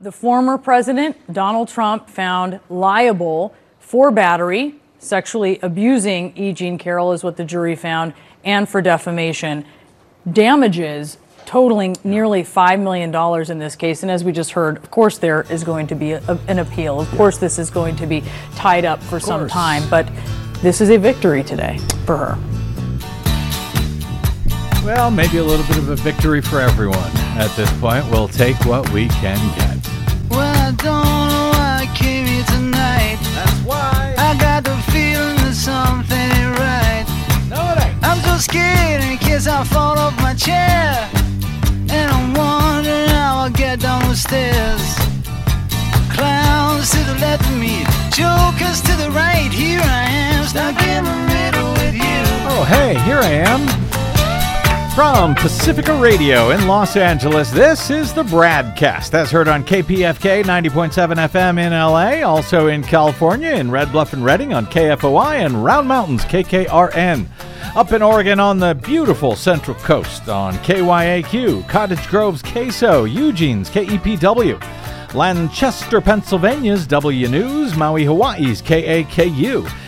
The former president, Donald Trump, found liable for battery, sexually abusing E. Jean Carroll, is what the jury found, and for defamation. Damages totaling nearly $5 million in this case. And as we just heard, of course, there is going to be a, an appeal. Of course, this is going to be tied up for some time. But this is a victory today for her. Well, maybe a little bit of a victory for everyone at this point. We'll take what we can get. I got the feeling that something ain't right. Ain't. I'm so scared in case I fall off my chair. And I'm wondering how I'll get down the stairs. Clowns to the left of me, jokers to the right. Here I am, stuck in the middle with you. Oh, hey, here I am. From Pacifica Radio in Los Angeles, this is the Bradcast. That's heard on KPFK 90.7 FM in LA, also in California, in Red Bluff and Redding on KFOI, and Round Mountains, KKRN. Up in Oregon on the beautiful Central Coast on KYAQ, Cottage Grove's KSO, Eugene's KEPW. Lancaster, Pennsylvania's W News, Maui, Hawaii's KAKU.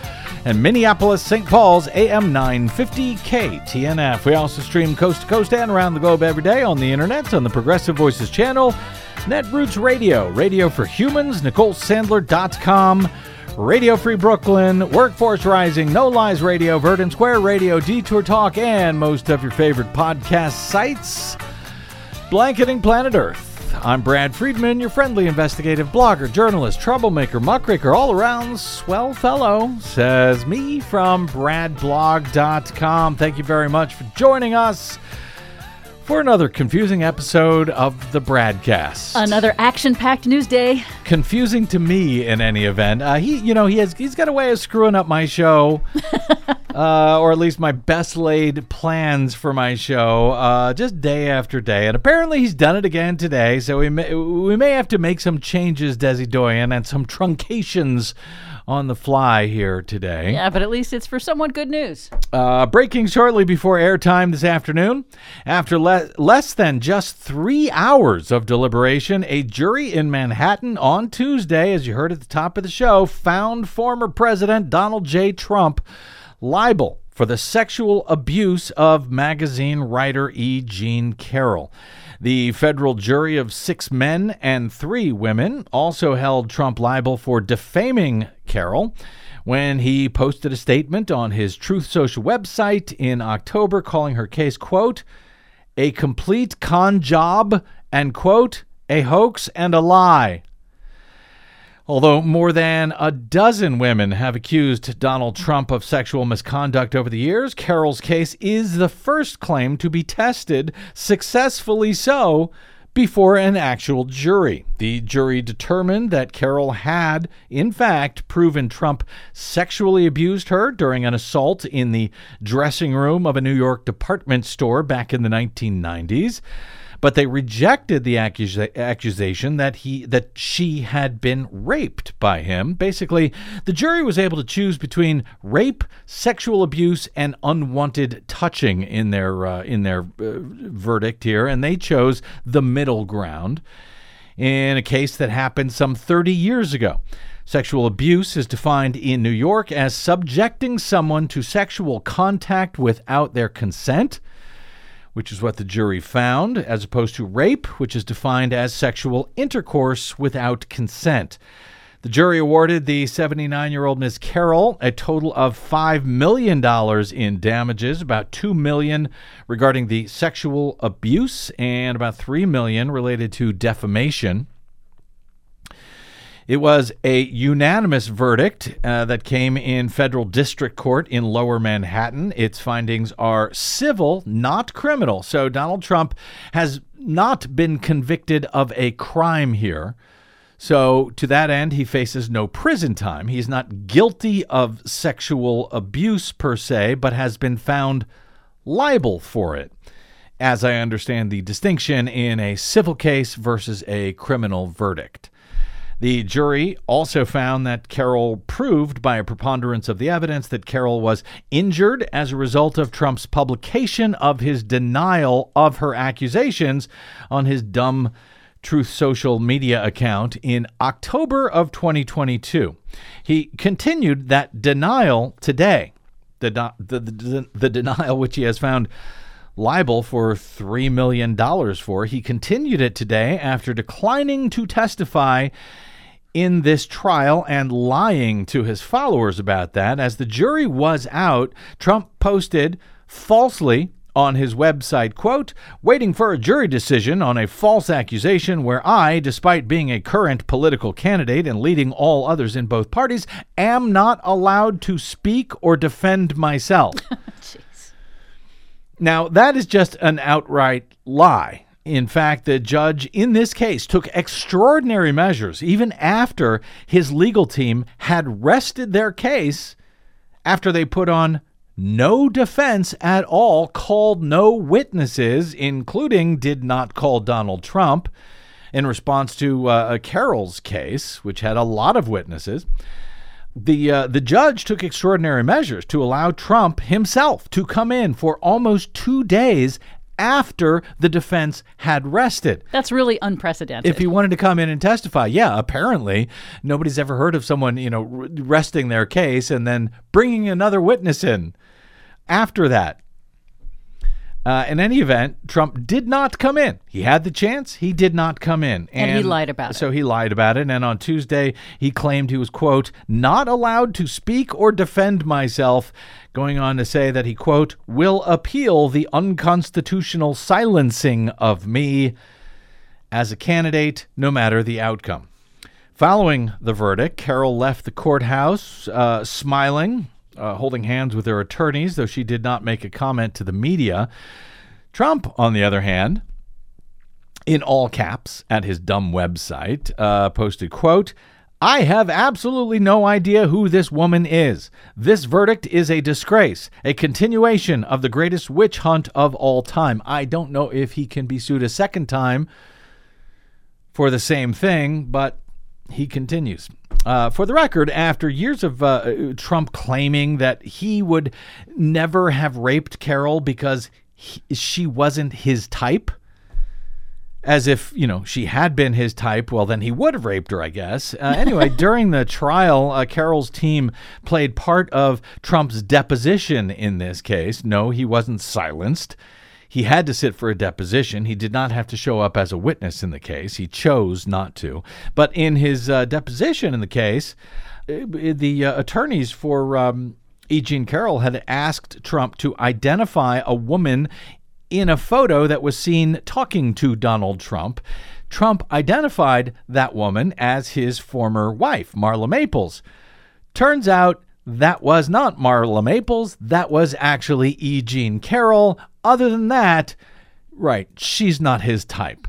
and Minneapolis, St. Paul's AM 950 KTNF. We also stream coast to coast and around the globe every day on the internet on the Progressive Voices channel, Netroots Radio, Radio for Humans, NicoleSandler.com, Radio Free Brooklyn, Workforce Rising, No Lies Radio, Verdant Square Radio, Detour Talk, and most of your favorite podcast sites. Blanketing Planet Earth. I'm Brad Friedman, your friendly investigative blogger, journalist, troublemaker, muckraker, all around swell fellow, says me from bradblog.com. Thank you very much for joining us for another confusing episode of the Bradcast. Another action-packed news day. confusing to me in any event. Uh, he, you know, he has he's got a way of screwing up my show, uh, or at least my best laid plans for my show, uh, just day after day. And apparently, he's done it again today. So we may we may have to make some changes, Desi Doyen, and some truncations on the fly here today. Yeah, but at least it's for somewhat good news. Uh, breaking shortly before airtime this afternoon. After le- less than just three hours of deliberation, a jury in Manhattan on Tuesday, as you heard at the top of the show, found former President Donald J. Trump liable for the sexual abuse of magazine writer E. Jean Carroll. The federal jury of six men and three women also held Trump liable for defaming Carroll when he posted a statement on his Truth Social website in October calling her case, quote, a complete con job and, quote, a hoax and a lie. Although more than a dozen women have accused Donald Trump of sexual misconduct over the years, Carroll's case is the first claim to be tested, successfully so, before an actual jury. The jury determined that Carroll had, in fact, proven Trump sexually abused her during an assault in the dressing room of a New York department store back in the 1990s but they rejected the accusa- accusation that he that she had been raped by him. Basically, the jury was able to choose between rape, sexual abuse, and unwanted touching in their uh, in their uh, verdict here, and they chose the middle ground in a case that happened some 30 years ago. Sexual abuse is defined in New York as subjecting someone to sexual contact without their consent which is what the jury found, as opposed to rape, which is defined as sexual intercourse without consent. The jury awarded the 79 year old Ms. Carroll a total of $5 million in damages, about 2 million regarding the sexual abuse, and about 3 million related to defamation. It was a unanimous verdict uh, that came in federal district court in lower Manhattan. Its findings are civil, not criminal. So Donald Trump has not been convicted of a crime here. So, to that end, he faces no prison time. He's not guilty of sexual abuse per se, but has been found liable for it. As I understand the distinction in a civil case versus a criminal verdict. The jury also found that Carroll proved by a preponderance of the evidence that Carroll was injured as a result of Trump's publication of his denial of her accusations on his dumb Truth Social media account in October of 2022. He continued that denial today, the, the, the, the denial which he has found liable for $3 million for. He continued it today after declining to testify in this trial and lying to his followers about that. As the jury was out, Trump posted falsely on his website, quote, waiting for a jury decision on a false accusation where I, despite being a current political candidate and leading all others in both parties, am not allowed to speak or defend myself. now, that is just an outright lie. In fact, the judge in this case took extraordinary measures even after his legal team had rested their case after they put on no defense at all, called no witnesses, including did not call Donald Trump in response to uh, Carroll's case, which had a lot of witnesses. The, uh, the judge took extraordinary measures to allow Trump himself to come in for almost two days after the defense had rested. That's really unprecedented. If he wanted to come in and testify, yeah, apparently nobody's ever heard of someone, you know, resting their case and then bringing another witness in after that. Uh, in any event, Trump did not come in. He had the chance. He did not come in. And, and he lied about it. So he lied about it. And on Tuesday, he claimed he was, quote, not allowed to speak or defend myself, going on to say that he, quote, will appeal the unconstitutional silencing of me as a candidate, no matter the outcome. Following the verdict, Carroll left the courthouse uh, smiling uh, holding hands with her attorneys, though she did not make a comment to the media. Trump, on the other hand, in all caps at his dumb website, uh, posted, quote, I have absolutely no idea who this woman is. This verdict is a disgrace, a continuation of the greatest witch hunt of all time. I don't know if he can be sued a second time for the same thing, but he continues. Uh, for the record, after years of uh, Trump claiming that he would never have raped Carroll because he, she wasn't his type, as if, you know, she had been his type, well, then he would have raped her, I guess. Uh, anyway, during the trial, uh, Carroll's team played part of Trump's deposition in this case. No, he wasn't silenced. He had to sit for a deposition. He did not have to show up as a witness in the case. He chose not to. But in his uh, deposition in the case, uh, the uh, attorneys for um, E. Jean Carroll had asked Trump to identify a woman in a photo that was seen talking to Donald Trump. Trump identified that woman as his former wife, Marla Maples. Turns out that was not Marla Maples. That was actually E. Jean Carroll, other than that, right, she's not his type.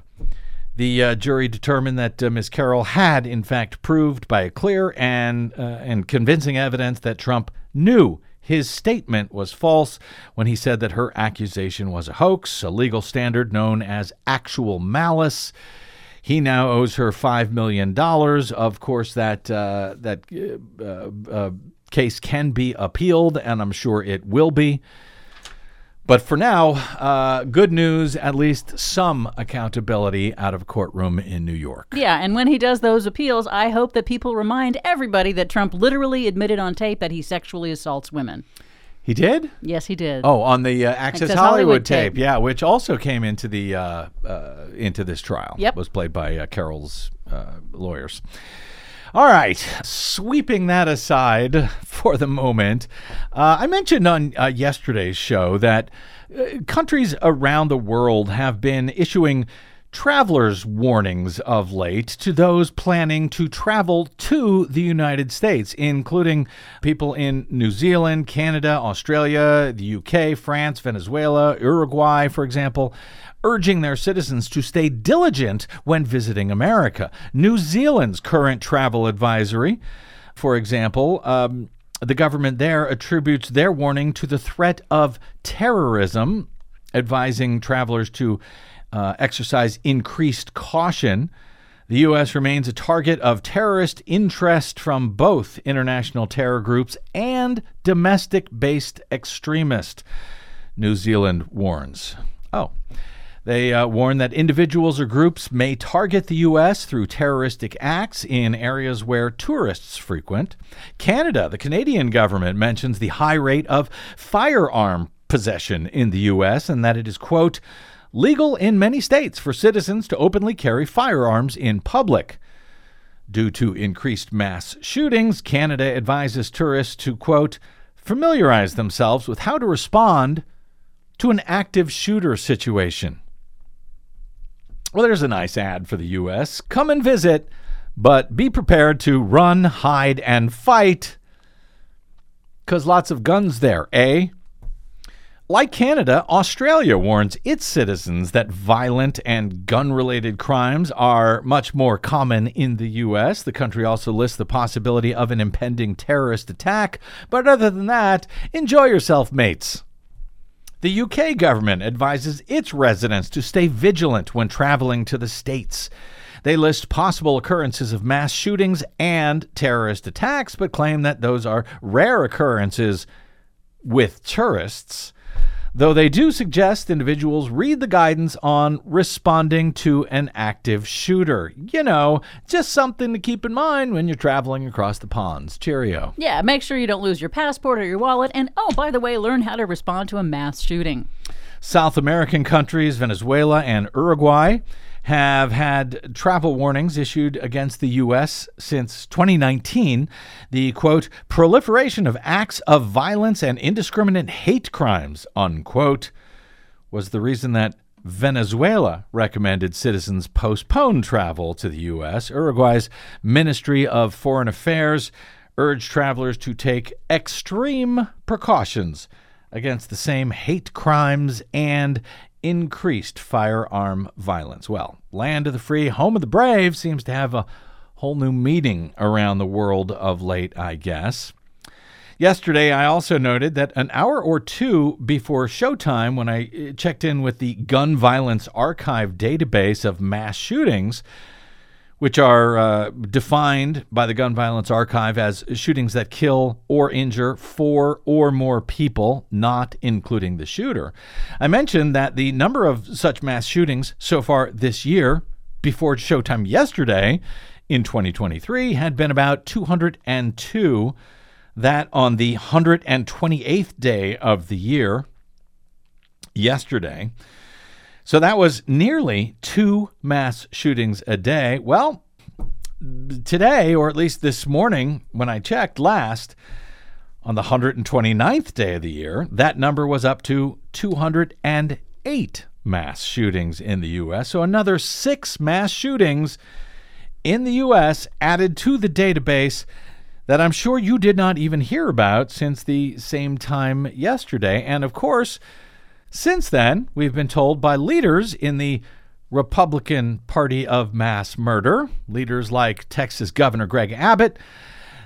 The uh, jury determined that uh, Ms. Carroll had, in fact, proved by clear and uh, and convincing evidence that Trump knew his statement was false when he said that her accusation was a hoax, a legal standard known as actual malice. He now owes her five million dollars. Of course, that uh, that uh, uh, case can be appealed, and I'm sure it will be. But for now, uh, good news, at least some accountability out of courtroom in New York. Yeah, and when he does those appeals, I hope that people remind everybody that Trump literally admitted on tape that he sexually assaults women. He did? Yes, he did. Oh, on the uh, Access, Access, Hollywood, Hollywood tape. tape. yeah, which also came into the uh, uh into this trial. Yep, was played by uh, Carroll's uh, lawyers. All right, sweeping that aside for the moment, uh, I mentioned on uh, yesterday's show that uh, countries around the world have been issuing travelers' warnings of late to those planning to travel to the United States, including people in New Zealand, Canada, Australia, the UK, France, Venezuela, Uruguay, for example urging their citizens to stay diligent when visiting America. New Zealand's current travel advisory, for example, um, The government there attributes their warning to the threat of terrorism, advising travelers to uh, exercise increased caution. The U.S. remains a target of terrorist interest from both international terror groups and domestic based extremists, New Zealand warns. Oh. They uh, warn that individuals or groups may target the U.S. through terroristic acts in areas where tourists frequent. Canada, the Canadian government, mentions the high rate of firearm possession in the U.S. and that it is, quote, legal in many states for citizens to openly carry firearms in public. Due to increased mass shootings, Canada advises tourists to, quote, familiarize themselves with how to respond to an active shooter situation. Well, there's a nice ad for the U.S. Come and visit, but be prepared to run, hide, and fight because lots of guns there, eh? Like Canada, Australia warns its citizens that violent and gun related crimes are much more common in the U.S. The country also lists the possibility of an impending terrorist attack, but other than that, enjoy yourself, mates. The UK government advises its residents to stay vigilant when traveling to the States. They list possible occurrences of mass shootings and terrorist attacks, but claim that those are rare occurrences with tourists though they do suggest individuals read the guidance on responding to an active shooter. You know, just something to keep in mind when you're traveling across the ponds. Cheerio. Yeah, make sure you don't lose your passport or your wallet. And oh, by the way, learn how to respond to a mass shooting. South American countries, Venezuela and Uruguay, have had travel warnings issued against the U.S. since 2019. The quote, proliferation of acts of violence and indiscriminate hate crimes, unquote, was the reason that Venezuela recommended citizens postpone travel to the U.S. Uruguay's Ministry of Foreign Affairs urged travelers to take extreme precautions against the same hate crimes and increased firearm violence. Well, land of the free, home of the brave seems to have a whole new meaning around the world of late, I guess. Yesterday, I also noted that an hour or two before showtime, when I uh, checked in with the Gun Violence Archive database of mass shootings, which are uh, defined by the Gun Violence Archive as shootings that kill or injure four or more people, not including the shooter. I mentioned that the number of such mass shootings so far this year, before showtime yesterday in 2023, had been about 202. That on the 128th day of the year, yesterday. So that was nearly two mass shootings a day. Well, today, or at least this morning when I checked last, on the 129th day of the year, that number was up to 208 mass shootings in the U.S. So another six mass shootings in the U.S. added to the database that I'm sure you did not even hear about since the same time yesterday. And of course, since then, we've been told by leaders in the Republican Party of Mass Murder, leaders like Texas Governor Greg Abbott,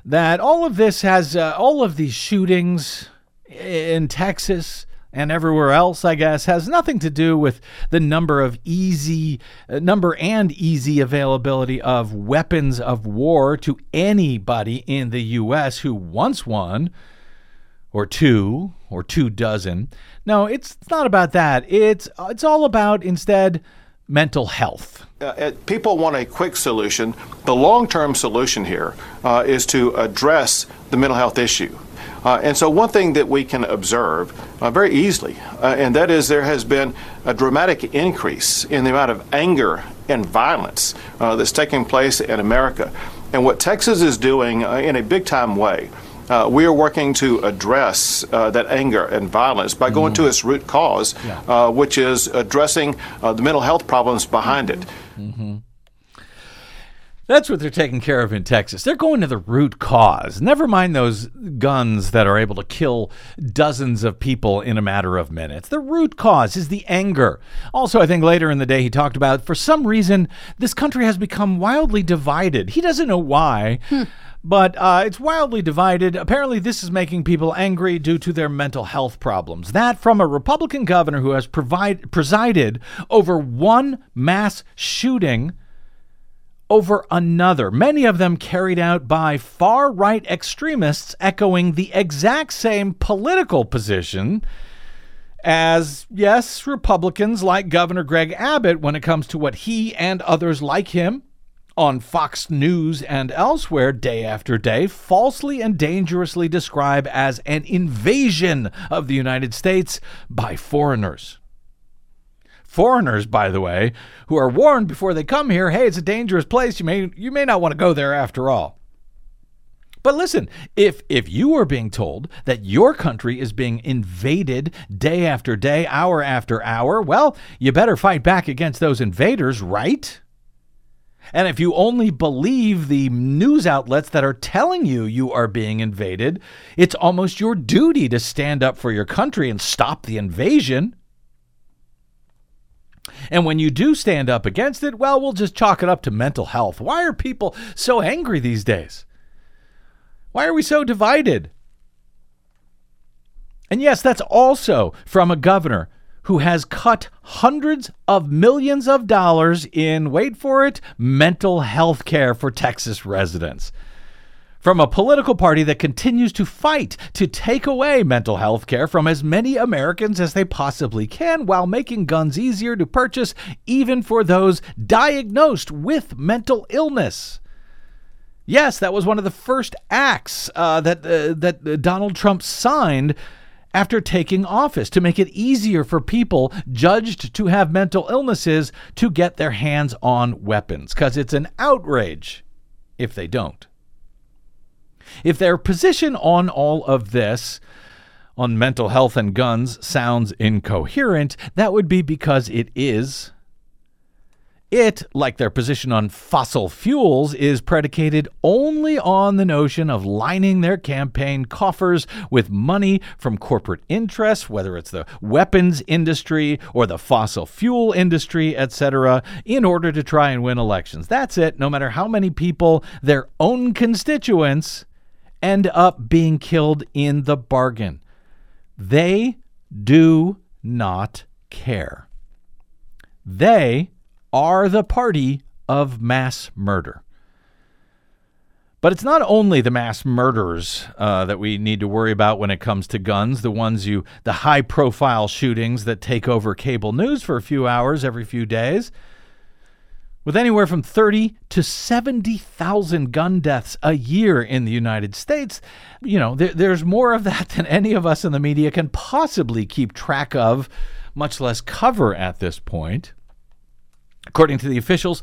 that all of this has, uh, all of these shootings in Texas and everywhere else, I guess, has nothing to do with the number of easy, uh, number and easy availability of weapons of war to anybody in the U.S. who wants one or two or two dozen. No, it's not about that. It's it's all about instead mental health. Uh, uh, people want a quick solution. The long-term solution here uh, is to address the mental health issue. Uh, and so, one thing that we can observe uh, very easily, uh, and that is there has been a dramatic increase in the amount of anger and violence that's taking place in America. And what Texas is doing in a big time way uh, we are working to address uh, that anger and violence by going mm-hmm. to its root cause, yeah. uh, which is addressing uh, the mental health problems behind it. Mm-hmm. That's what they're taking care of in Texas. They're going to the root cause. Never mind those guns that are able to kill dozens of people in a matter of minutes. The root cause is the anger. Also, I think later in the day he talked about for some reason this country has become wildly divided. He doesn't know why. But uh, it's wildly divided. Apparently, this is making people angry due to their mental health problems. That from a Republican governor who has provide, presided over one mass shooting over another, many of them carried out by far right extremists echoing the exact same political position as, yes, Republicans like Governor Greg Abbott when it comes to what he and others like him on Fox News and elsewhere day after day falsely and dangerously describe as an invasion of the United States by foreigners. Foreigners, by the way, who are warned before they come here, hey, it's a dangerous place. You may you may not want to go there after all. But listen, if if you are being told that your country is being invaded day after day, hour after hour, well, you better fight back against those invaders, right? And if you only believe the news outlets that are telling you you are being invaded, it's almost your duty to stand up for your country and stop the invasion. And when you do stand up against it, well, we'll just chalk it up to mental health. Why are people so angry these days? Why are we so divided? And yes, that's also from a governor who has cut hundreds of millions of dollars in, wait for it, mental health care for Texas residents. From a political party that continues to fight to take away mental health care from as many Americans as they possibly can while making guns easier to purchase, even for those diagnosed with mental illness. Yes, that was one of the first acts uh, that uh, that Donald Trump signed after taking office to make it easier for people judged to have mental illnesses to get their hands on weapons because it's an outrage if they don't. If their position on all of this, on mental health and guns, sounds incoherent, that would be because it is. It, like their position on fossil fuels, is predicated only on the notion of lining their campaign coffers with money from corporate interests, whether it's the weapons industry or the fossil fuel industry, etc., in order to try and win elections. That's it, no matter how many people, their own constituents, end up being killed in the bargain. They do not care. They are the party of mass murder. But it's not only the mass murderers uh, that we need to worry about when it comes to guns, the ones you, the high profile shootings that take over cable news for a few hours every few days. With anywhere from 30 to 70,000 gun deaths a year in the United States, you know, there, there's more of that than any of us in the media can possibly keep track of, much less cover at this point. According to the officials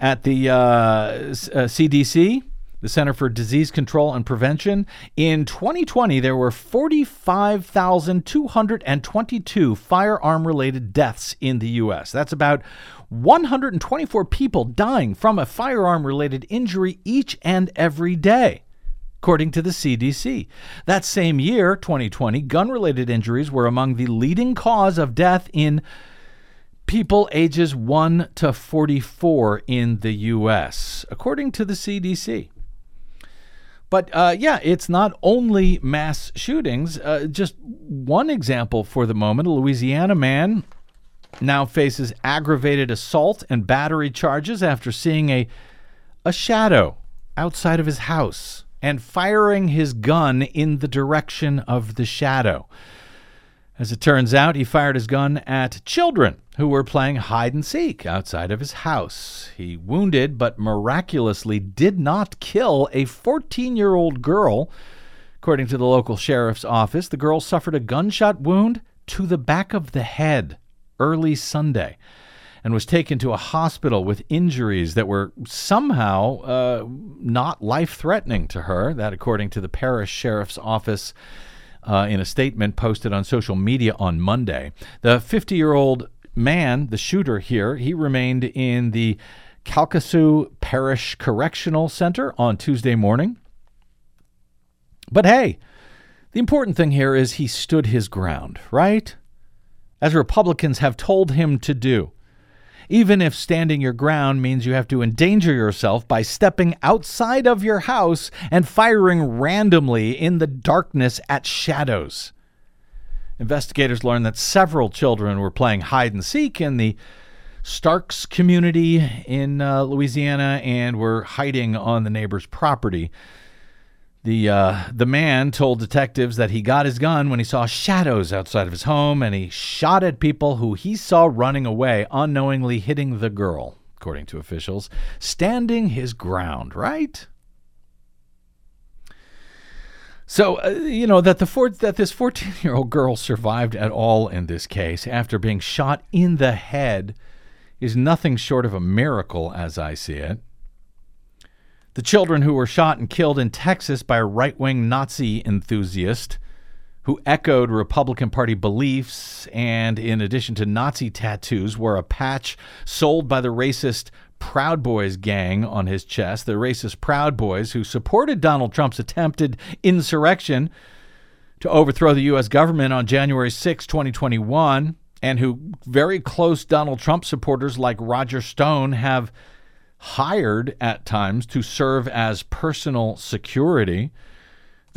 at the uh, uh, CDC, the Center for Disease Control and Prevention, in 2020, there were 45,222 firearm related deaths in the U.S. That's about 124 people dying from a firearm related injury each and every day. According to the CDC. That same year, 2020, gun related injuries were among the leading cause of death in people ages 1 to 44 in the U.S., according to the CDC. But uh, yeah, it's not only mass shootings. Uh, just one example for the moment a Louisiana man now faces aggravated assault and battery charges after seeing a, a shadow outside of his house and firing his gun in the direction of the shadow. As it turns out, he fired his gun at children who were playing hide and seek outside of his house. He wounded, but miraculously did not kill a 14 year old girl. According to the local sheriff's office, the girl suffered a gunshot wound to the back of the head early Sunday and was taken to a hospital with injuries that were somehow uh, not life threatening to her. That, according to the parish sheriff's office. Uh, in a statement posted on social media on Monday, the 50 year old man, the shooter here, he remained in the Calcasieu Parish Correctional Center on Tuesday morning. But hey, the important thing here is he stood his ground, right? As Republicans have told him to do. Even if standing your ground means you have to endanger yourself by stepping outside of your house and firing randomly in the darkness at shadows. Investigators learned that several children were playing hide and seek in the Starks community in uh, Louisiana and were hiding on the neighbor's property. The uh, the man told detectives that he got his gun when he saw shadows outside of his home, and he shot at people who he saw running away, unknowingly hitting the girl. According to officials, standing his ground, right? So uh, you know that the four, that this 14 year old girl survived at all in this case after being shot in the head is nothing short of a miracle, as I see it. The children who were shot and killed in Texas by a right wing Nazi enthusiast who echoed Republican Party beliefs and, in addition to Nazi tattoos, wore a patch sold by the racist Proud Boys gang on his chest. The racist Proud Boys who supported Donald Trump's attempted insurrection to overthrow the U.S. government on January 6, 2021 and who very close Donald Trump supporters like Roger Stone have hired at times to serve as personal security.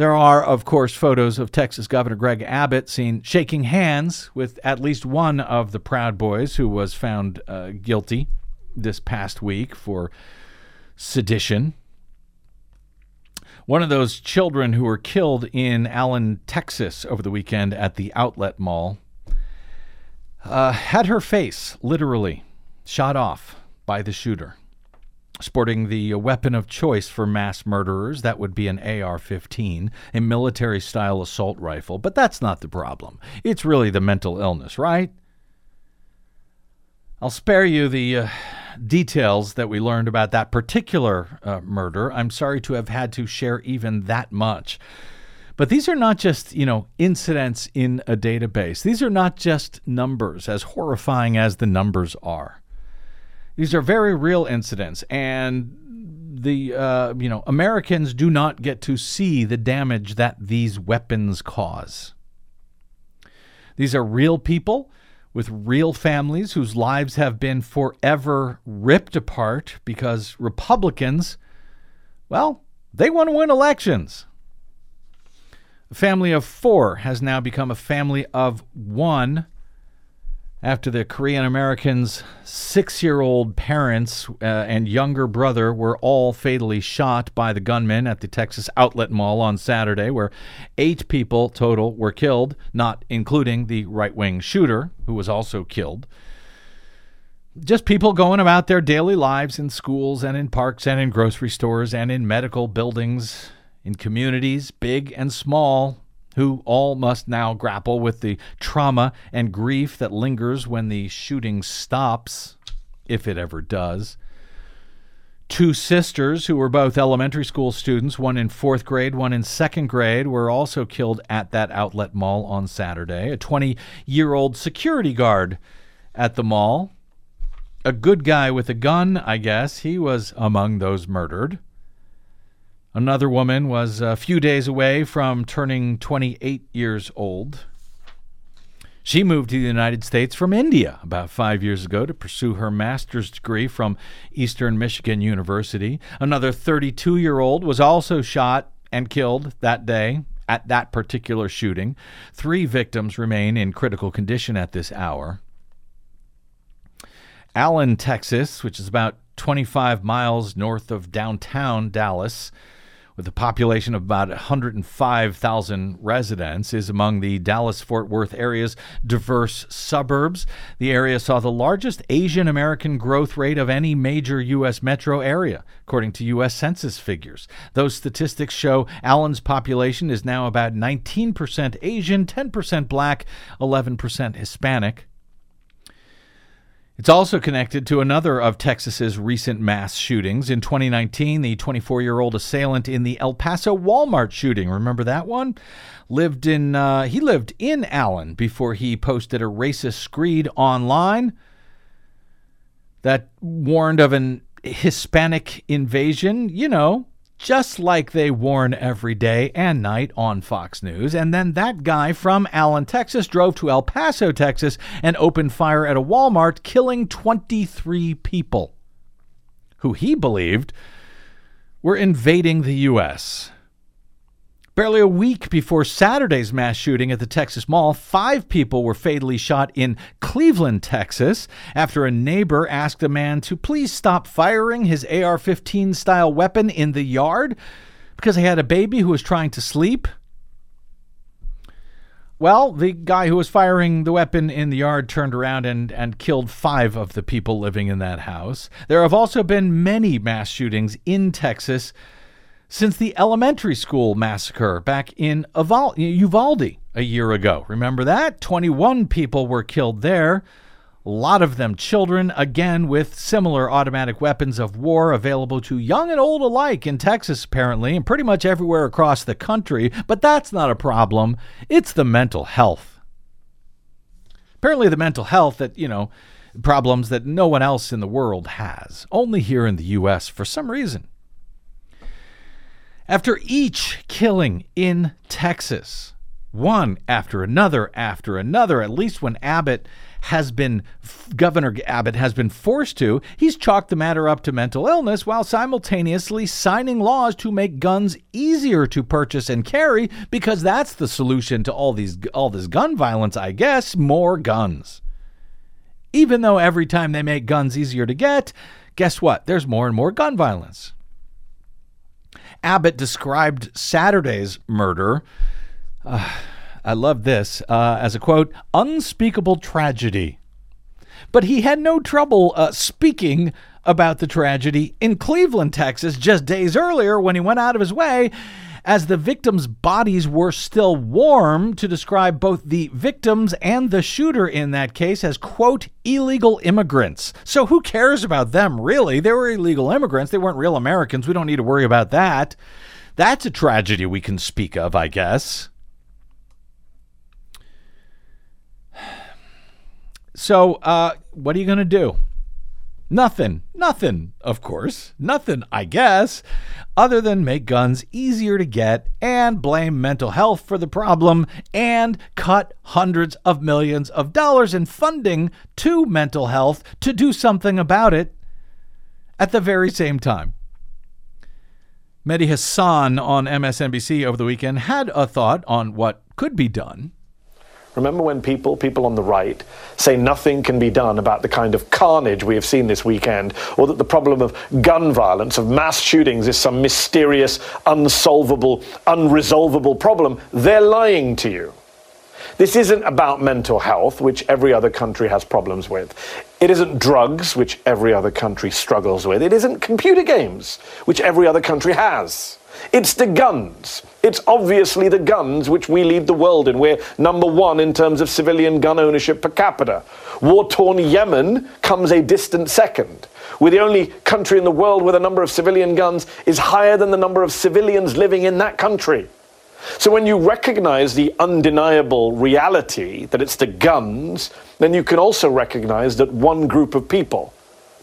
There are, of course, photos of Texas Governor Greg Abbott seen shaking hands with at least one of the Proud Boys who was found uh, guilty this past week for sedition. One of those children who were killed in Allen, Texas over the weekend at the outlet mall uh, had her face literally shot off by the shooter. Sporting the weapon of choice for mass murderers, that would be an AR 15, a military style assault rifle. But that's not the problem. It's really the mental illness, right? I'll spare you the uh, details that we learned about that particular uh, murder. I'm sorry to have had to share even that much. But these are not just, you know, incidents in a database. These are not just numbers, as horrifying as the numbers are. These are very real incidents, and the uh, you know Americans do not get to see the damage that these weapons cause. These are real people with real families whose lives have been forever ripped apart because Republicans, well, they want to win elections. A family of four has now become a family of one after the Korean American's six year old parents uh, and younger brother were all fatally shot by the gunmen at the Texas Outlet Mall on Saturday, where eight people total were killed, not including the right wing shooter, who was also killed. Just people going about their daily lives in schools and in parks and in grocery stores and in medical buildings in communities, big and small, who all must now grapple with the trauma and grief that lingers when the shooting stops, if it ever does. Two sisters, who were both elementary school students, one in fourth grade, one in second grade, were also killed at that outlet mall on Saturday. A 20 year old security guard at the mall, a good guy with a gun, I guess, he was among those murdered. Another woman was a few days away from turning 28 years old. She moved to the United States from India about five years ago to pursue her master's degree from Eastern Michigan University. Another 32 year old was also shot and killed that day at that particular shooting. Three victims remain in critical condition at this hour. Allen, Texas, which is about 25 miles north of downtown Dallas, with a population of about 105,000 residents, is among the Dallas Fort Worth area's diverse suburbs. The area saw the largest Asian American growth rate of any major U.S. metro area, according to U.S. Census figures. Those statistics show Allen's population is now about 19% Asian, 10% black, 11% Hispanic. It's also connected to another of Texas's recent mass shootings. In 2019, the 24 year old assailant in the El Paso Walmart shooting, remember that one? Lived in, uh, he lived in Allen before he posted a racist screed online that warned of an Hispanic invasion, you know, just like they warn every day and night on Fox News. And then that guy from Allen, Texas, drove to El Paso, Texas, and opened fire at a Walmart, killing 23 people who he believed were invading the U.S. Barely a week before Saturday's mass shooting at the Texas Mall, five people were fatally shot in Cleveland, Texas, after a neighbor asked a man to please stop firing his AR 15 style weapon in the yard because he had a baby who was trying to sleep. Well, the guy who was firing the weapon in the yard turned around and, and killed five of the people living in that house. There have also been many mass shootings in Texas since the elementary school massacre back in Uvalde a year ago. Remember that? 21 people were killed there. A lot of them children, again, with similar automatic weapons of war available to young and old alike in Texas, apparently, and pretty much everywhere across the country. But that's not a problem. It's the mental health. Apparently, the mental health that, you know, problems that no one else in the world has, only here in the U.S. for some reason. After each killing in Texas, one after another after another, at least when Abbott has been, Governor Abbott has been forced to, he's chalked the matter up to mental illness while simultaneously signing laws to make guns easier to purchase and carry because that's the solution to all these all this gun violence, I guess, more guns. Even though every time they make guns easier to get, guess what? There's more and more gun violence. Abbott described Saturday's murder. Uh, I love this uh, as a quote, unspeakable tragedy. But he had no trouble uh, speaking about the tragedy in Cleveland, Texas, just days earlier when he went out of his way as the victims' bodies were still warm to describe both the victims and the shooter in that case as, quote, illegal immigrants. So who cares about them, really? They were illegal immigrants. They weren't real Americans. We don't need to worry about that. That's a tragedy we can speak of, I guess. So, uh, what are you going to do? Nothing. Nothing, of course. Nothing, I guess, other than make guns easier to get and blame mental health for the problem and cut hundreds of millions of dollars in funding to mental health to do something about it at the very same time. Mehdi Hasan on MSNBC over the weekend had a thought on what could be done Remember when people, people on the right, say nothing can be done about the kind of carnage we have seen this weekend, or that the problem of gun violence, of mass shootings, is some mysterious, unsolvable, unresolvable problem? They're lying to you. This isn't about mental health, which every other country has problems with. It isn't drugs, which every other country struggles with. It isn't computer games, which every other country has. It's the guns. It's obviously the guns which we lead the world in. We're number one in terms of civilian gun ownership per capita. War torn Yemen comes a distant second. We're the only country in the world where the number of civilian guns is higher than the number of civilians living in that country. So when you recognize the undeniable reality that it's the guns, then you can also recognize that one group of people,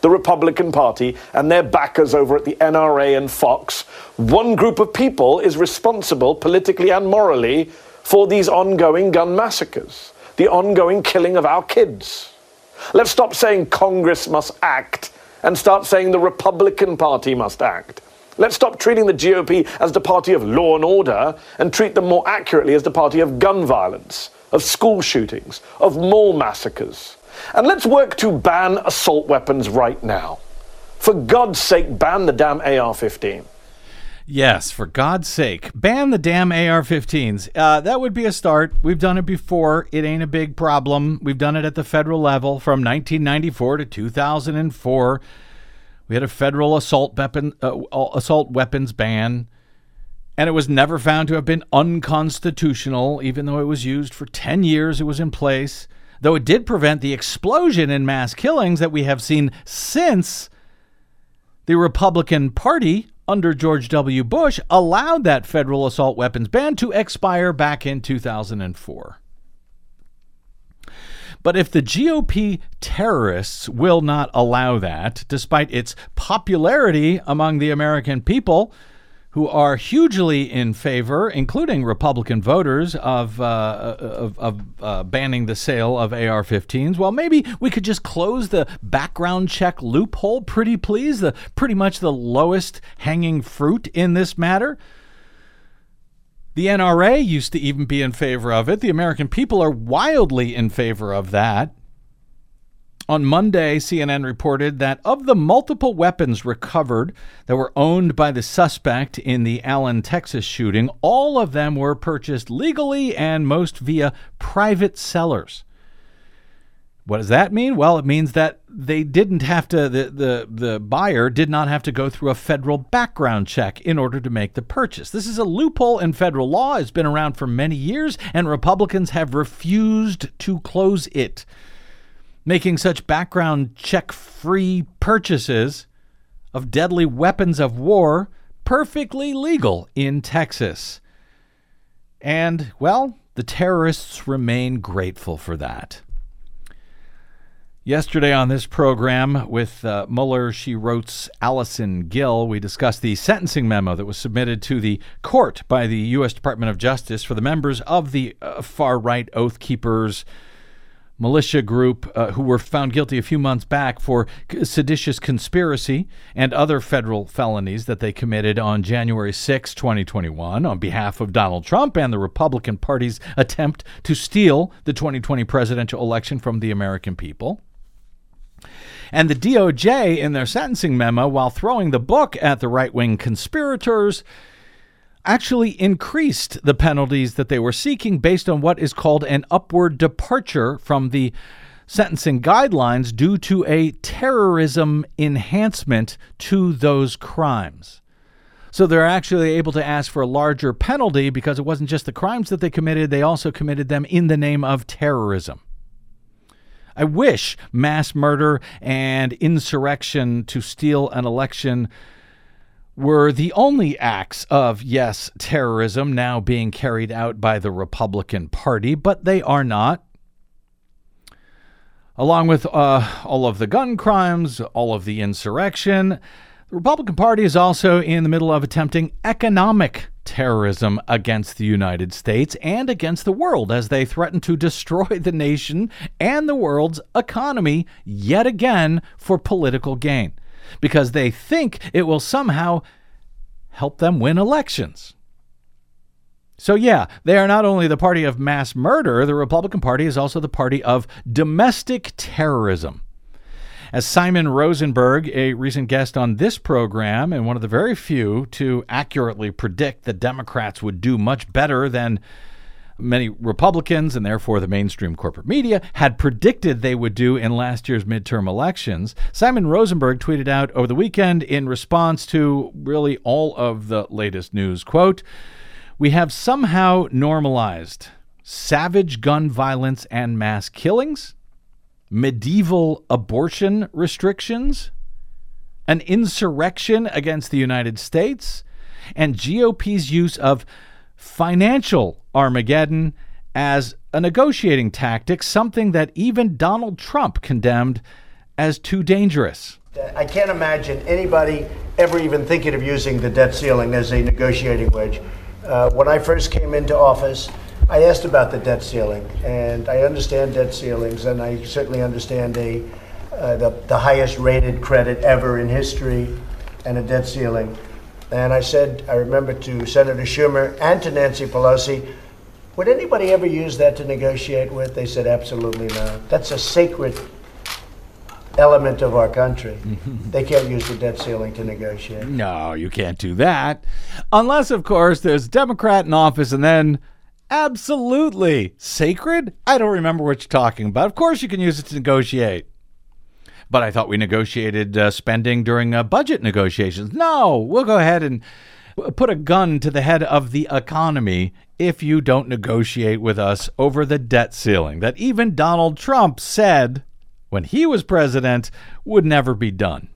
the Republican Party and their backers over at the NRA and Fox, one group of people is responsible politically and morally for these ongoing gun massacres, the ongoing killing of our kids. Let's stop saying Congress must act and start saying the Republican Party must act. Let's stop treating the GOP as the party of law and order and treat them more accurately as the party of gun violence, of school shootings, of mall massacres. And let's work to ban assault weapons right now. For God's sake, ban the damn AR 15. Yes, for God's sake, ban the damn AR 15s. Uh, that would be a start. We've done it before. It ain't a big problem. We've done it at the federal level from 1994 to 2004. We had a federal assault weapon uh, assault weapons ban, and it was never found to have been unconstitutional, even though it was used for 10 years. It was in place, though it did prevent the explosion in mass killings that we have seen since the Republican Party under George W. Bush allowed that federal assault weapons ban to expire back in 2004. But if the GOP terrorists will not allow that, despite its popularity among the American people, who are hugely in favor, including Republican voters, of, uh, of, of uh, banning the sale of AR 15s. Well, maybe we could just close the background check loophole, pretty please, the, pretty much the lowest hanging fruit in this matter. The NRA used to even be in favor of it. The American people are wildly in favor of that. On Monday, CNN reported that of the multiple weapons recovered that were owned by the suspect in the Allen, Texas shooting, all of them were purchased legally and most via private sellers. What does that mean? Well, it means that they didn't have to the, the the buyer did not have to go through a federal background check in order to make the purchase. This is a loophole in federal law. It's been around for many years and Republicans have refused to close it. Making such background check free purchases of deadly weapons of war perfectly legal in Texas. And, well, the terrorists remain grateful for that. Yesterday on this program with uh, Mueller, she wrote Allison Gill, we discussed the sentencing memo that was submitted to the court by the U.S. Department of Justice for the members of the uh, far right Oath Keepers militia group uh, who were found guilty a few months back for seditious conspiracy and other federal felonies that they committed on January 6, 2021, on behalf of Donald Trump and the Republican Party's attempt to steal the 2020 presidential election from the American people. And the DOJ, in their sentencing memo, while throwing the book at the right wing conspirators, actually increased the penalties that they were seeking based on what is called an upward departure from the sentencing guidelines due to a terrorism enhancement to those crimes. So they're actually able to ask for a larger penalty because it wasn't just the crimes that they committed, they also committed them in the name of terrorism. I wish mass murder and insurrection to steal an election were the only acts of, yes, terrorism now being carried out by the Republican Party, but they are not. Along with uh, all of the gun crimes, all of the insurrection, the Republican Party is also in the middle of attempting economic terrorism against the United States and against the world as they threaten to destroy the nation and the world's economy yet again for political gain because they think it will somehow help them win elections. So, yeah, they are not only the party of mass murder, the Republican Party is also the party of domestic terrorism. As Simon Rosenberg, a recent guest on this program and one of the very few to accurately predict that Democrats would do much better than many Republicans and therefore the mainstream corporate media had predicted they would do in last year's midterm elections. Simon Rosenberg tweeted out over the weekend in response to really all of the latest news, quote, "We have somehow normalized savage gun violence and mass killings medieval abortion restrictions, an insurrection against the United States, and GOP's use of financial Armageddon as a negotiating tactic, something that even Donald Trump condemned as too dangerous. I can't imagine anybody ever even thinking of using the debt ceiling as a negotiating wedge. Uh, when I first came into office, I asked about the debt ceiling, and I understand debt ceilings, and I certainly understand a, uh, the, the highest rated credit ever in history and a debt ceiling. And I said, I remember to Senator Schumer and to Nancy Pelosi, would anybody ever use that to negotiate with? They said, absolutely not. That's a sacred element of our country. they can't use the debt ceiling to negotiate. No, you can't do that. Unless, of course, there's a Democrat in office and then Absolutely. Sacred? I don't remember what you're talking about. Of course, you can use it to negotiate. But I thought we negotiated uh, spending during uh, budget negotiations. No, we'll go ahead and put a gun to the head of the economy if you don't negotiate with us over the debt ceiling that even Donald Trump said when he was president would never be done.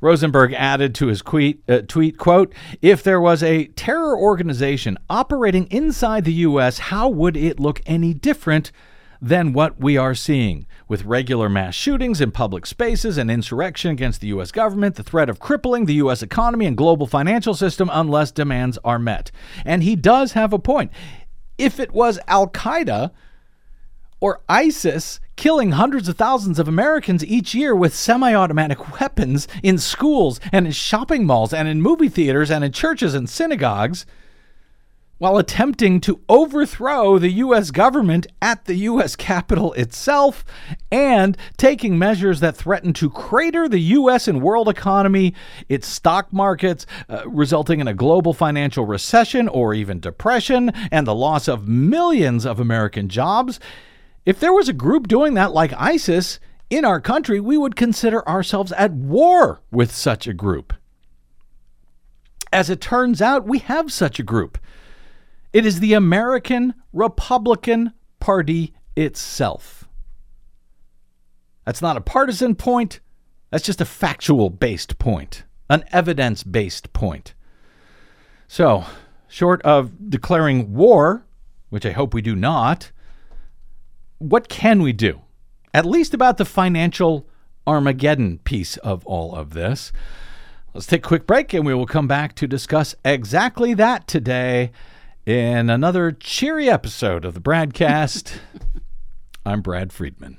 Rosenberg added to his tweet, uh, tweet, quote, if there was a terror organization operating inside the U.S., how would it look any different than what we are seeing with regular mass shootings in public spaces and insurrection against the U.S. government, the threat of crippling the U.S. economy and global financial system unless demands are met. And he does have a point. If it was Al Qaeda or ISIS killing hundreds of thousands of Americans each year with semi automatic weapons in schools and in shopping malls and in movie theaters and in churches and synagogues, while attempting to overthrow the U.S. government at the U.S. Capitol itself and taking measures that threaten to crater the U.S. and world economy, its stock markets, uh, resulting in a global financial recession or even depression and the loss of millions of American jobs. If there was a group doing that like ISIS in our country, we would consider ourselves at war with such a group. As it turns out, we have such a group. It is the American Republican Party itself. That's not a partisan point. That's just a factual based point, an evidence based point. So, short of declaring war, which I hope we do not, what can we do? At least about the financial Armageddon piece of all of this. Let's take a quick break and we will come back to discuss exactly that today in another cheery episode of the Bradcast. I'm Brad Friedman.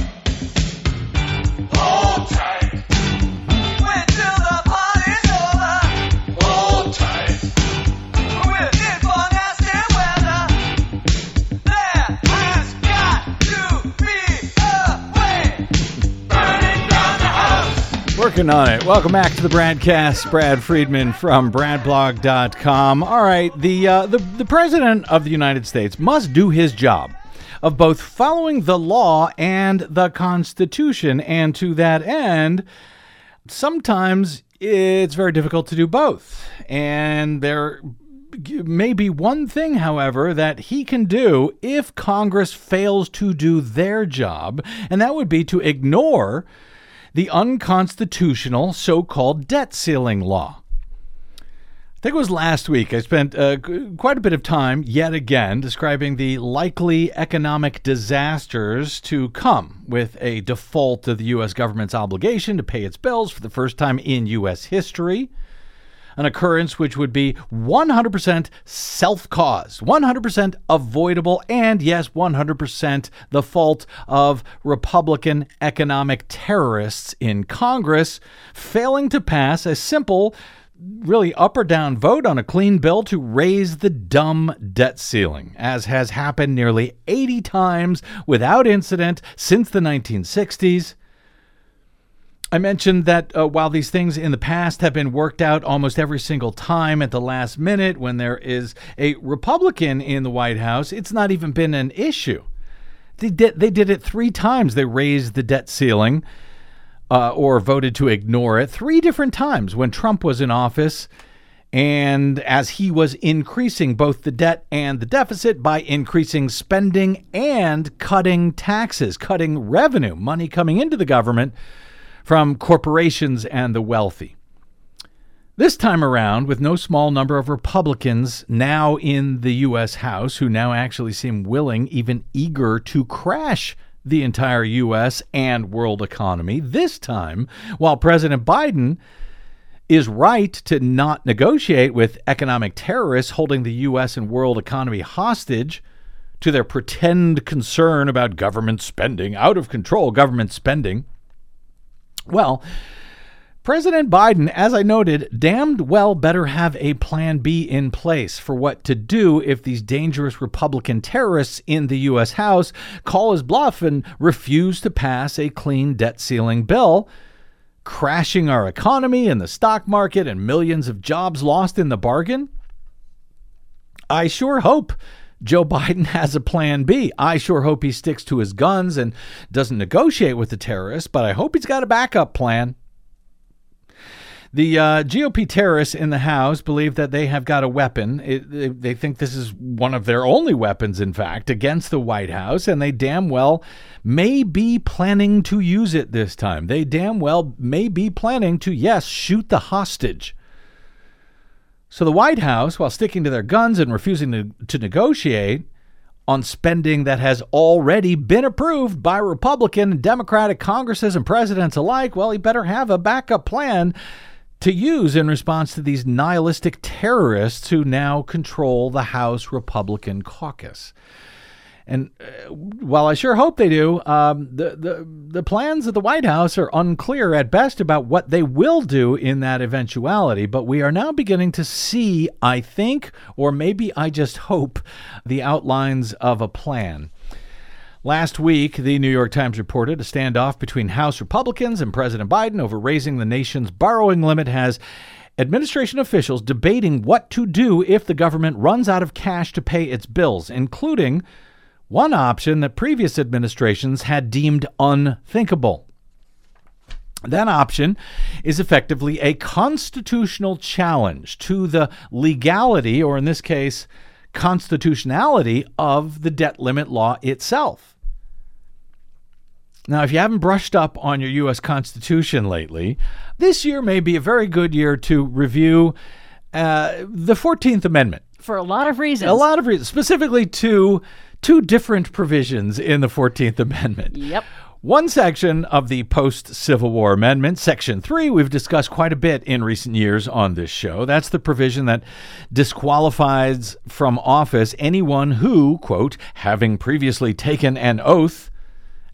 Working on it. Welcome back to the Bradcast. Brad Friedman from BradBlog.com. All right, the uh, the the president of the United States must do his job of both following the law and the Constitution, and to that end, sometimes it's very difficult to do both. And there may be one thing, however, that he can do if Congress fails to do their job, and that would be to ignore the unconstitutional so called debt ceiling law. I think it was last week. I spent uh, quite a bit of time, yet again, describing the likely economic disasters to come with a default of the U.S. government's obligation to pay its bills for the first time in U.S. history. An occurrence which would be 100% self caused, 100% avoidable, and yes, 100% the fault of Republican economic terrorists in Congress failing to pass a simple really up or down vote on a clean bill to raise the dumb debt ceiling, as has happened nearly 80 times without incident since the 1960s. I mentioned that uh, while these things in the past have been worked out almost every single time at the last minute when there is a Republican in the White House, it's not even been an issue. They did, they did it three times. They raised the debt ceiling uh, or voted to ignore it three different times when Trump was in office and as he was increasing both the debt and the deficit by increasing spending and cutting taxes, cutting revenue, money coming into the government from corporations and the wealthy. This time around, with no small number of Republicans now in the U.S. House who now actually seem willing, even eager to crash the entire U.S. and world economy. This time, while President Biden is right to not negotiate with economic terrorists holding the U.S. and world economy hostage to their pretend concern about government spending, out of control government spending. Well, President Biden, as I noted, damned well better have a plan B in place for what to do if these dangerous Republican terrorists in the U.S. House call his bluff and refuse to pass a clean debt ceiling bill, crashing our economy and the stock market and millions of jobs lost in the bargain. I sure hope Joe Biden has a plan B. I sure hope he sticks to his guns and doesn't negotiate with the terrorists, but I hope he's got a backup plan. The uh, GOP terrorists in the House believe that they have got a weapon. It, they, they think this is one of their only weapons, in fact, against the White House, and they damn well may be planning to use it this time. They damn well may be planning to, yes, shoot the hostage. So the White House, while sticking to their guns and refusing to, to negotiate on spending that has already been approved by Republican and Democratic Congresses and presidents alike, well, he better have a backup plan to use in response to these nihilistic terrorists who now control the House Republican caucus. And uh, while I sure hope they do, um, the, the the plans of the White House are unclear at best about what they will do in that eventuality. But we are now beginning to see, I think, or maybe I just hope, the outlines of a plan. Last week, the New York Times reported a standoff between House Republicans and President Biden over raising the nation's borrowing limit has administration officials debating what to do if the government runs out of cash to pay its bills, including one option that previous administrations had deemed unthinkable. That option is effectively a constitutional challenge to the legality, or in this case, constitutionality, of the debt limit law itself. Now, if you haven't brushed up on your U.S. Constitution lately, this year may be a very good year to review uh, the 14th Amendment. For a lot of reasons. A lot of reasons, specifically two two different provisions in the 14th Amendment. Yep. One section of the post Civil War Amendment, Section 3, we've discussed quite a bit in recent years on this show. That's the provision that disqualifies from office anyone who, quote, having previously taken an oath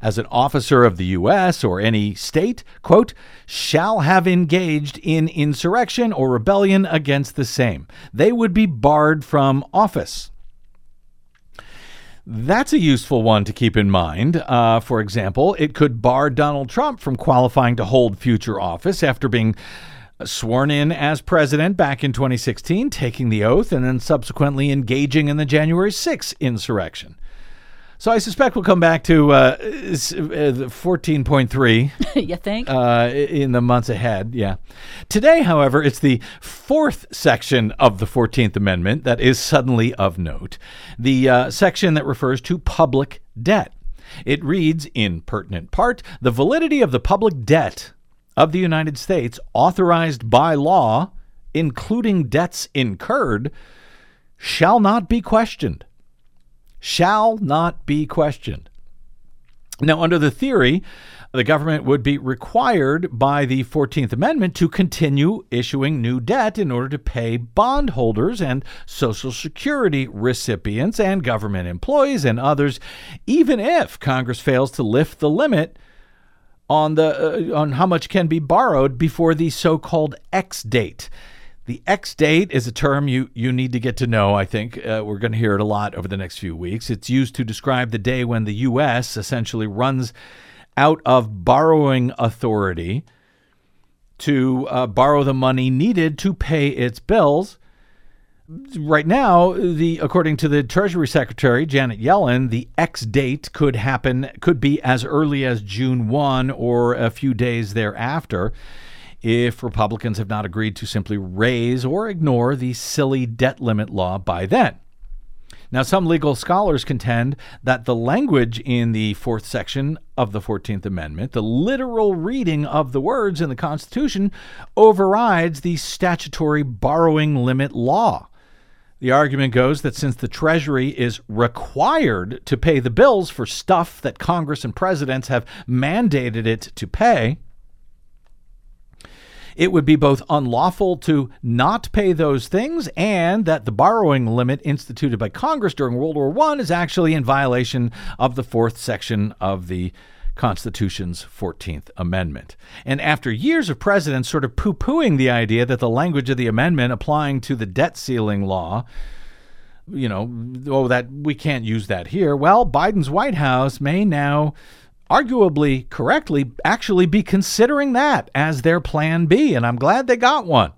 as an officer of the U.S. or any state, quote, shall have engaged in insurrection or rebellion against the same. They would be barred from office. That's a useful one to keep in mind. Uh, for example, it could bar Donald Trump from qualifying to hold future office after being sworn in as president back in 2016, taking the oath, and then subsequently engaging in the January 6th insurrection. So I suspect we'll come back to uh, uh, 14.3 you think? uh, in the months ahead. Yeah. Today, however, it's the fourth section of the 14th Amendment that is suddenly of note the uh, section that refers to public debt. It reads, in pertinent part, the validity of the public debt of the United States authorized by law, including debts incurred, shall not be questioned. Shall not be questioned. Now, under the theory, the government would be required by the 14th Amendment to continue issuing new debt in order to pay bondholders and Social Security recipients and government employees and others, even if Congress fails to lift the limit on the uh, on how much can be borrowed before the so-called X date. The X date is a term you you need to get to know. I think uh, we're going to hear it a lot over the next few weeks. It's used to describe the day when the U.S. essentially runs out of borrowing authority to uh, borrow the money needed to pay its bills. Right now, the according to the Treasury Secretary Janet Yellen, the X date could happen could be as early as June 1 or a few days thereafter if Republicans have not agreed to simply raise or ignore the silly debt limit law by then. Now, some legal scholars contend that the language in the fourth section of the 14th Amendment, the literal reading of the words in the Constitution, overrides the statutory borrowing limit law. The argument goes that since the Treasury is required to pay the bills for stuff that Congress and presidents have mandated it to pay, it would be both unlawful to not pay those things and that the borrowing limit instituted by Congress during World War I is actually in violation of the fourth section of the Constitution's 14th Amendment. And after years of presidents sort of poo pooing the idea that the language of the amendment applying to the debt ceiling law you know, oh, that we can't use that here. Well, Biden's White House may now arguably correctly actually be considering that as their plan B, and I'm glad they got one.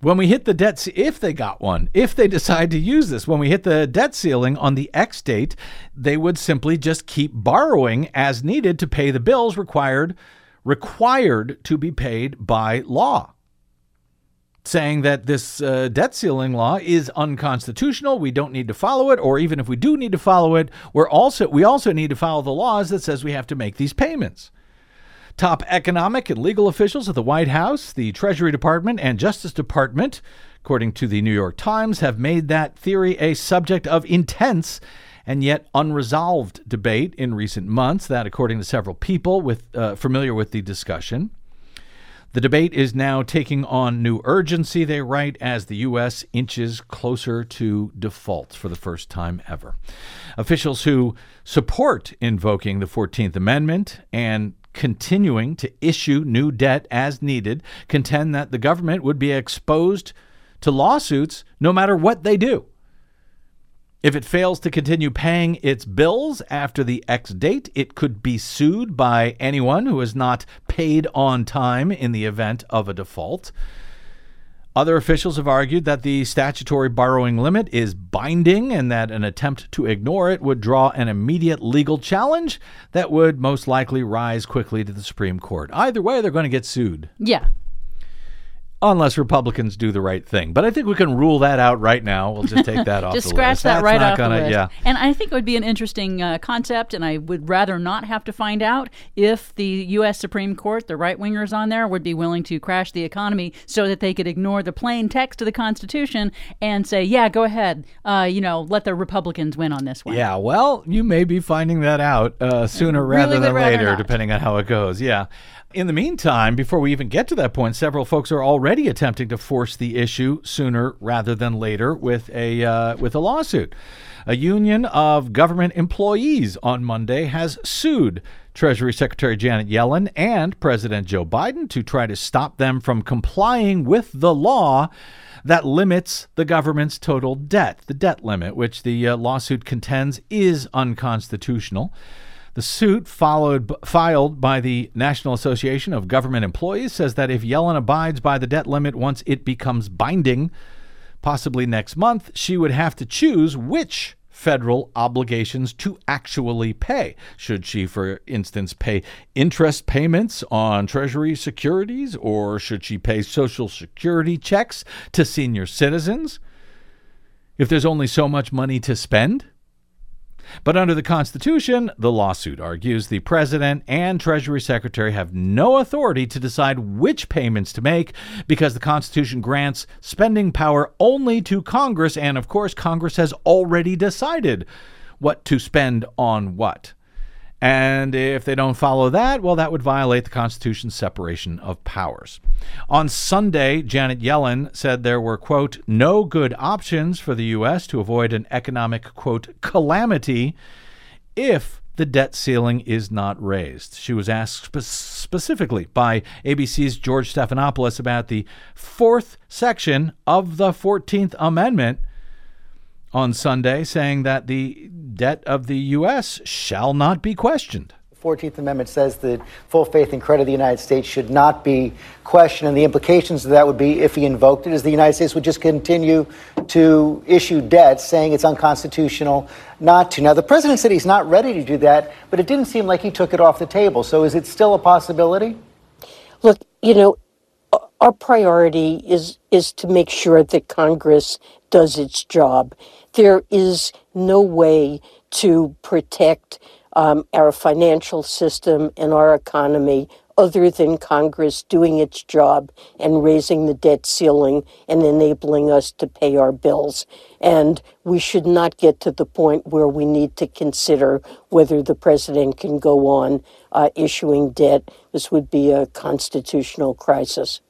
When we hit the debt, if they got one, if they decide to use this, when we hit the debt ceiling on the X date, they would simply just keep borrowing as needed to pay the bills required required to be paid by law saying that this uh, debt ceiling law is unconstitutional. We don't need to follow it, or even if we do need to follow it, we're also we also need to follow the laws that says we have to make these payments. Top economic and legal officials at the White House, the Treasury Department, and Justice Department, according to the New York Times, have made that theory a subject of intense and yet unresolved debate in recent months. That, according to several people with uh, familiar with the discussion. The debate is now taking on new urgency, they write, as the U.S. inches closer to default for the first time ever. Officials who support invoking the 14th Amendment and continuing to issue new debt as needed contend that the government would be exposed to lawsuits no matter what they do. If it fails to continue paying its bills after the X date, it could be sued by anyone who has not paid on time in the event of a default. Other officials have argued that the statutory borrowing limit is binding and that an attempt to ignore it would draw an immediate legal challenge that would most likely rise quickly to the Supreme Court. Either way, they're going to get sued Yeah. Unless Republicans do the right thing. But I think we can rule that out right now. We'll just take that off Just the scratch that That's right off gonna, the list. Yeah. And I think it would be an interesting uh, concept, and I would rather not have to find out if the U.S. Supreme Court, the right wingers on there, would be willing to crash the economy so that they could ignore the plain text of the Constitution and say, yeah, go ahead, uh, you know, let the Republicans win on this one. Yeah, well, you may be finding that out uh, sooner rather would than rather later, not. depending on how it goes. Yeah. In the meantime, before we even get to that point, several folks are already attempting to force the issue sooner rather than later with a uh, with a lawsuit. A union of government employees on Monday has sued Treasury Secretary Janet Yellen and President Joe Biden to try to stop them from complying with the law that limits the government's total debt, the debt limit, which the uh, lawsuit contends is unconstitutional. The suit, followed, filed by the National Association of Government Employees, says that if Yellen abides by the debt limit once it becomes binding, possibly next month, she would have to choose which federal obligations to actually pay. Should she, for instance, pay interest payments on Treasury securities, or should she pay Social Security checks to senior citizens? If there's only so much money to spend? But under the Constitution, the lawsuit argues the president and Treasury Secretary have no authority to decide which payments to make because the Constitution grants spending power only to Congress. And of course, Congress has already decided what to spend on what. And if they don't follow that, well, that would violate the Constitution's separation of powers. On Sunday, Janet Yellen said there were, quote, no good options for the U.S. to avoid an economic, quote, calamity if the debt ceiling is not raised. She was asked spe- specifically by ABC's George Stephanopoulos about the fourth section of the 14th Amendment on Sunday, saying that the debt of the U.S. shall not be questioned. The 14th Amendment says that full faith and credit of the United States should not be questioned, and the implications of that would be, if he invoked it, is the United States would just continue to issue debt, saying it's unconstitutional not to. Now, the president said he's not ready to do that, but it didn't seem like he took it off the table. So, is it still a possibility? Look, you know, our priority is is to make sure that Congress does its job. There is no way to protect um, our financial system and our economy other than Congress doing its job and raising the debt ceiling and enabling us to pay our bills. And we should not get to the point where we need to consider whether the president can go on uh, issuing debt. This would be a constitutional crisis.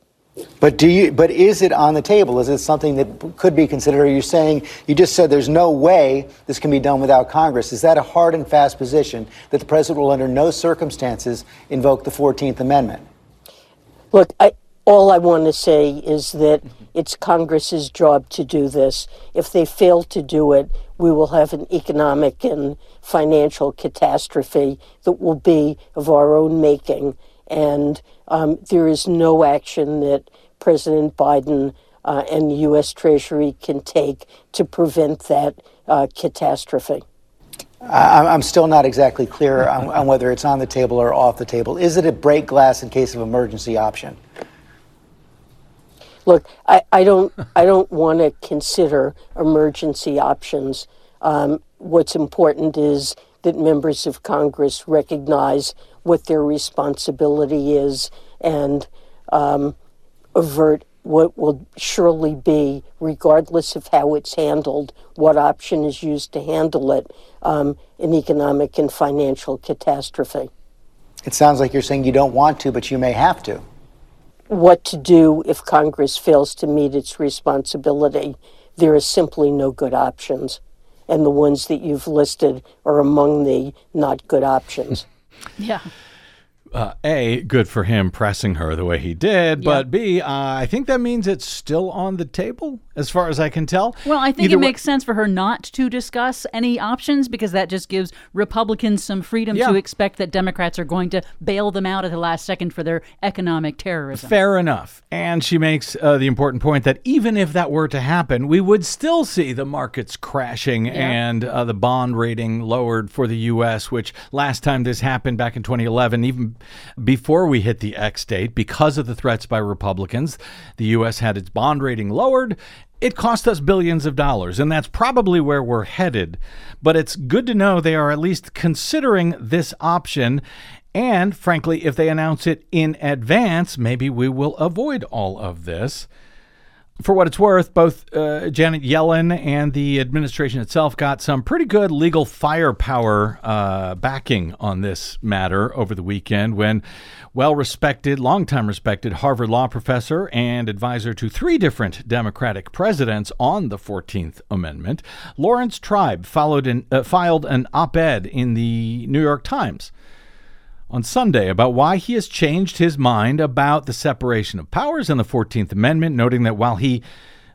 But do you? But is it on the table? Is it something that could be considered? Are you saying you just said there's no way this can be done without Congress? Is that a hard and fast position that the president will, under no circumstances, invoke the Fourteenth Amendment? Look, I, all I want to say is that it's Congress's job to do this. If they fail to do it, we will have an economic and financial catastrophe that will be of our own making. And um, there is no action that President Biden uh, and the U.S. Treasury can take to prevent that uh, catastrophe. I- I'm still not exactly clear on, on whether it's on the table or off the table. Is it a break glass in case of emergency option? Look, I, I don't I don't want to consider emergency options. Um, what's important is that members of Congress recognize what their responsibility is and um, avert what will surely be, regardless of how it's handled, what option is used to handle it, um, an economic and financial catastrophe. It sounds like you're saying you don't want to, but you may have to. what to do if Congress fails to meet its responsibility. There are simply no good options. And the ones that you've listed are among the not good options. Yeah. uh, A, good for him pressing her the way he did, but B, uh, I think that means it's still on the table, as far as I can tell. Well, I think Either it makes sense for her not to discuss any options because that just gives Republicans some freedom Yeah. to expect that Democrats are going to bail them out at the last second for their economic terrorism. Fair enough. And she makes uh, the important point that even if that were to happen, we would still see the markets crashing and uh, the bond rating lowered for the U.S., which last time this happened back in 2011, even before we hit the X date, because of the threats by Republicans, the U.S. had its bond rating lowered. It cost us billions of dollars, and that's probably where we're headed. But it's good to know they are at least considering this option. And frankly, if they announce it in advance, maybe we will avoid all of this. For what it's worth, both uh, Janet Yellen and the administration itself got some pretty good legal firepower uh, backing on this matter over the weekend when well respected, longtime respected Harvard law professor and advisor to three different Democratic presidents on the 14th Amendment, Lawrence Tribe followed an, uh, filed an op ed in the New York Times on Sunday about why he has changed his mind about the separation of powers and the 14th Amendment, noting that while he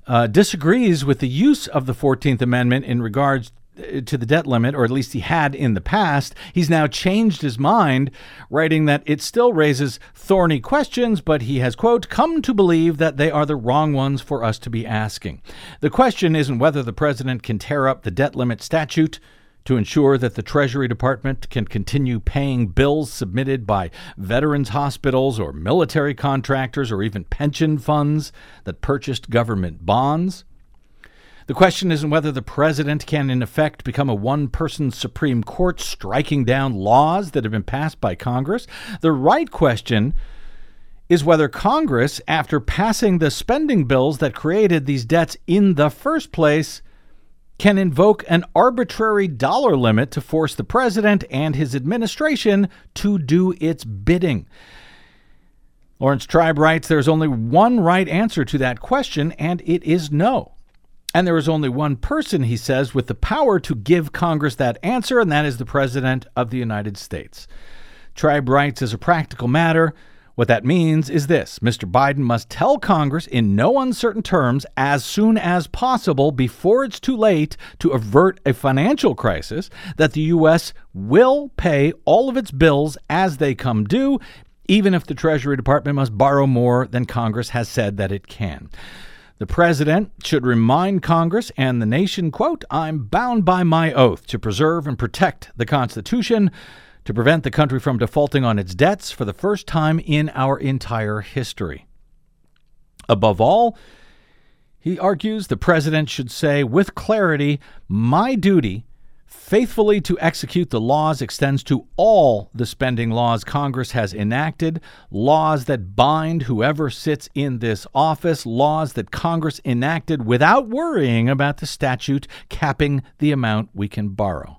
uh, disagrees with the use of the 14th Amendment in regards uh, to the debt limit, or at least he had in the past, he's now changed his mind, writing that it still raises thorny questions, but he has, quote, come to believe that they are the wrong ones for us to be asking. The question isn't whether the president can tear up the debt limit statute to ensure that the Treasury Department can continue paying bills submitted by veterans hospitals or military contractors or even pension funds that purchased government bonds. The question isn't whether the president can, in effect, become a one person Supreme Court striking down laws that have been passed by Congress. The right question is whether Congress, after passing the spending bills that created these debts in the first place, can invoke an arbitrary dollar limit to force the president and his administration to do its bidding. Lawrence Tribe writes there's only one right answer to that question, and it is no. And there is only one person, he says, with the power to give Congress that answer, and that is the President of the United States. Tribe writes as a practical matter, what that means is this Mr. Biden must tell Congress in no uncertain terms as soon as possible before it's too late to avert a financial crisis that the U.S. will pay all of its bills as they come due, even if the Treasury Department must borrow more than Congress has said that it can. The president should remind Congress and the nation, quote, I'm bound by my oath to preserve and protect the Constitution to prevent the country from defaulting on its debts for the first time in our entire history. Above all, he argues the president should say with clarity, my duty faithfully to execute the laws extends to all the spending laws Congress has enacted, laws that bind whoever sits in this office, laws that Congress enacted without worrying about the statute capping the amount we can borrow.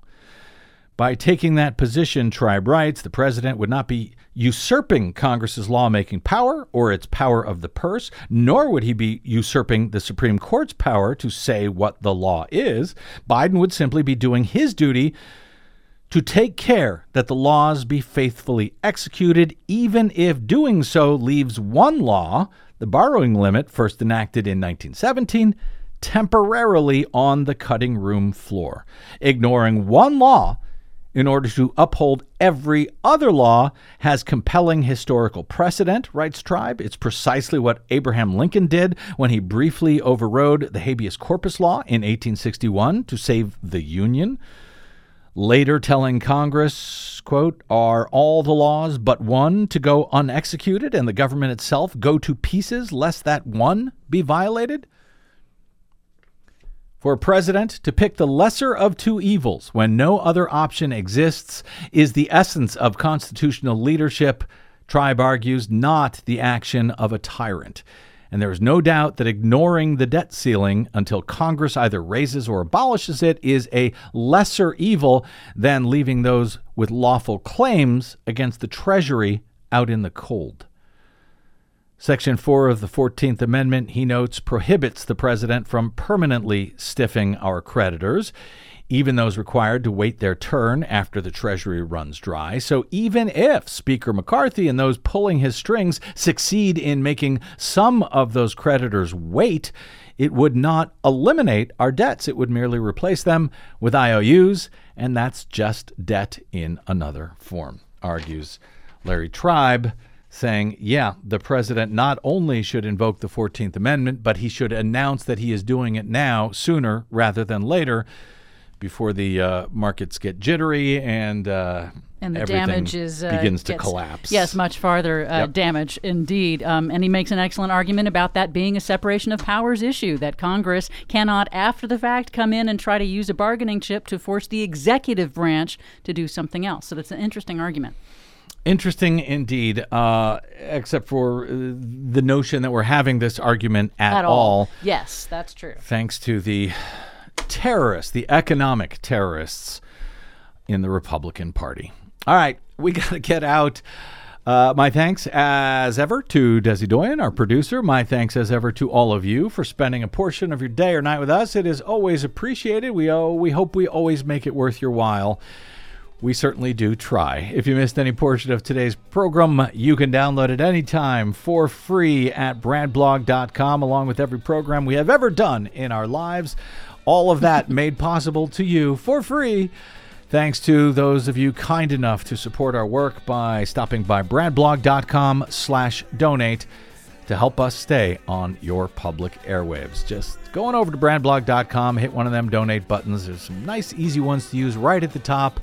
By taking that position, Tribe writes, the president would not be usurping Congress's lawmaking power or its power of the purse, nor would he be usurping the Supreme Court's power to say what the law is. Biden would simply be doing his duty to take care that the laws be faithfully executed, even if doing so leaves one law, the borrowing limit, first enacted in 1917, temporarily on the cutting room floor. Ignoring one law in order to uphold every other law has compelling historical precedent, writes Tribe. It's precisely what Abraham Lincoln did when he briefly overrode the habeas corpus law in 1861 to save the Union. Later telling Congress, quote, are all the laws but one to go unexecuted and the government itself go to pieces lest that one be violated? For a president to pick the lesser of two evils when no other option exists is the essence of constitutional leadership, Tribe argues, not the action of a tyrant. And there is no doubt that ignoring the debt ceiling until Congress either raises or abolishes it is a lesser evil than leaving those with lawful claims against the Treasury out in the cold. Section 4 of the 14th Amendment, he notes, prohibits the president from permanently stiffing our creditors, even those required to wait their turn after the Treasury runs dry. So even if Speaker McCarthy and those pulling his strings succeed in making some of those creditors wait, it would not eliminate our debts. It would merely replace them with IOUs, and that's just debt in another form, argues Larry Tribe saying, yeah, the president not only should invoke the 14th Amendment, but he should announce that he is doing it now sooner rather than later before the uh, markets get jittery and uh, and the everything damage is uh, begins to gets- collapse. Yes, much farther uh, Yep. damage indeed. Um, and he makes an excellent argument about that being a separation of powers issue. That Congress cannot, after the fact, come in and try to use a bargaining chip to force the executive branch to do something else. So that's an interesting argument. Interesting indeed, uh, except for uh, the notion that we're having this argument at, At all. Yes, that's true. thanks to the terrorists, the economic terrorists in the Republican Party. All right, we got to get out. Uh, my thanks as ever to Desi Doyen, our producer. My thanks as ever to all of you for spending a portion of your day or night with us. It is always appreciated. We oh, we hope we always make it worth your while. We certainly do try. If you missed any portion of today's program, you can download it anytime for free at bradblog.com, along with every program we have ever done in our lives. All of that made possible to you for free. Thanks to those of you kind enough to support our work by stopping by bradblog.com slash donate to help us stay on your public airwaves. Just going over to bradblog.com, hit one of them donate buttons. There's some nice, easy ones to use right at the top.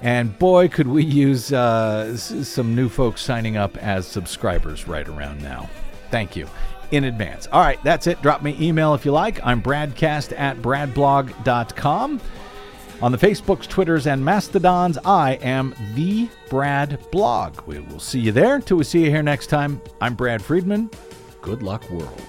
And boy, could we use uh, some new folks signing up as subscribers right around now. Thank you in advance. All right, that's it. Drop me email if you like. I'm bradcast at bradblog.com. On the Facebooks, Twitters, and Mastodons, I am the Brad Blog. We will see you there. Till we see you here next time, I'm Brad Friedman. Good luck, world.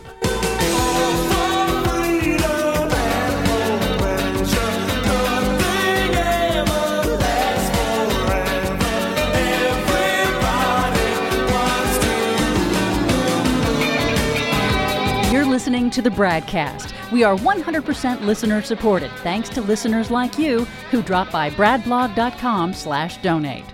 Listening to the Bradcast. We are 100% listener supported, thanks to listeners like you who drop by bradblog.com slash donate.